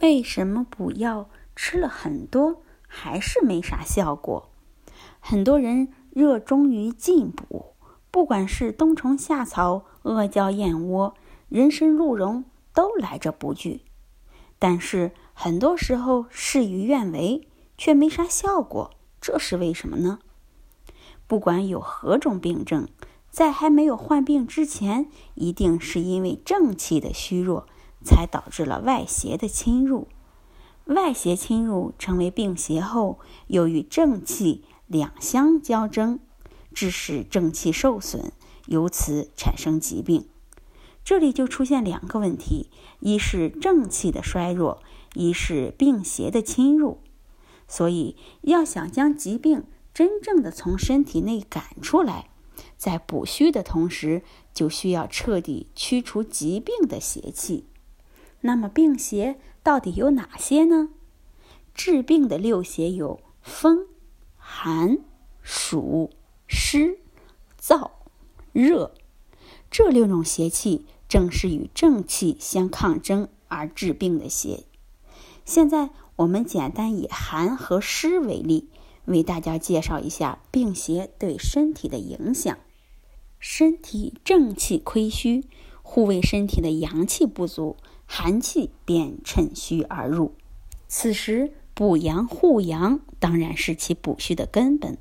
为什么补药吃了很多还是没啥效果？很多人热衷于进补，不管是冬虫夏草、阿胶燕窝、人参鹿茸，都来者不拒。但是很多时候事与愿违，却没啥效果，这是为什么呢？不管有何种病症，在还没有患病之前，一定是因为正气的虚弱，才导致了外邪的侵入。外邪侵入成为病邪后，又与正气两相交争，致使正气受损，由此产生疾病。这里就出现两个问题：一是正气的衰弱，一是病邪的侵入。所以，要想将疾病真正的从身体内赶出来，在补虚的同时，就需要彻底驱除疾病的邪气。那么，病邪到底有哪些呢？治病的六邪有风、寒、暑、湿、燥、热，这六种邪气正是与正气相抗争而治病的邪。现在，我们简单以寒和湿为例，为大家介绍一下病邪对身体的影响。身体正气亏虚，护卫身体的阳气不足，寒气便趁虚而入。此时补阳护阳当然是其补虚的根本。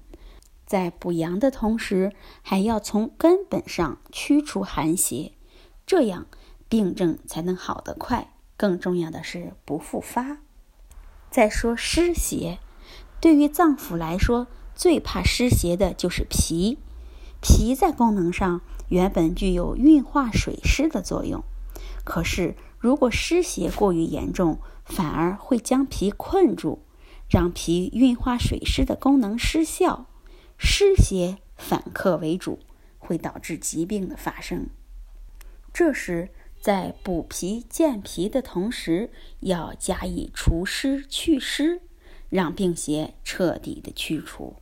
在补阳的同时，还要从根本上驱除寒邪，这样病症才能好得快。更重要的是不复发。再说湿邪，对于脏腑来说，最怕湿邪的就是脾。脾在功能上原本具有运化水湿的作用，可是如果湿邪过于严重，反而会将脾困住，让脾运化水湿的功能失效，湿邪反客为主，会导致疾病的发生。这时，在补脾健脾的同时，要加以除湿祛湿，让病邪彻底的去除。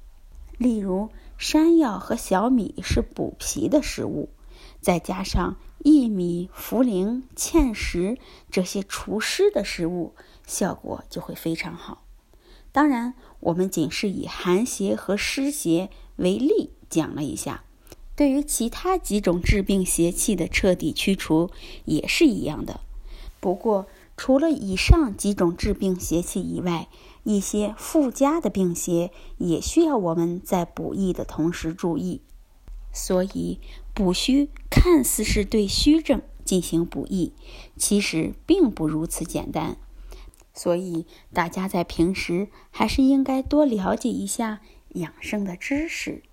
例如。山药和小米是补脾的食物，再加上薏米、茯苓、芡实这些除湿的食物，效果就会非常好。当然，我们仅是以寒邪和湿邪为例讲了一下，对于其他几种治病邪气的彻底驱除也是一样的。不过，除了以上几种治病邪气以外，一些附加的病邪也需要我们在补益的同时注意。所以，补虚看似是对虚症进行补益，其实并不如此简单。所以，大家在平时还是应该多了解一下养生的知识。